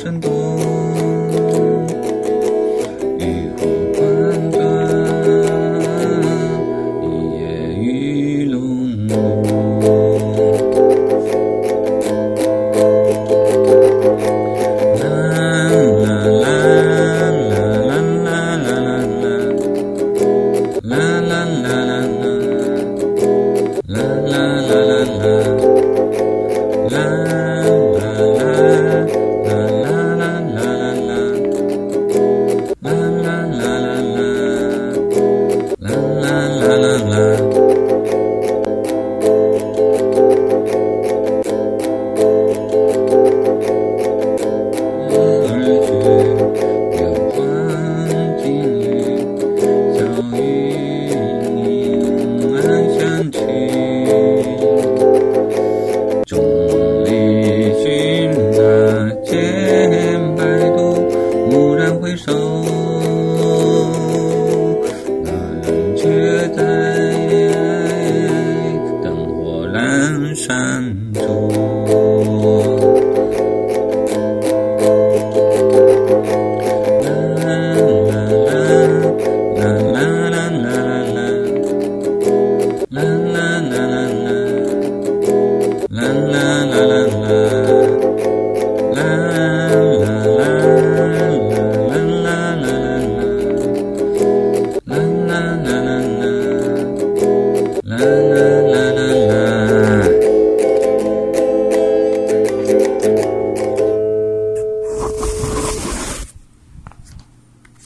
山多欲哭款转一夜鱼龙舞。暮而去，流光惊，小雨隐隐暗香。众里寻他千百度，蓦然回首。and.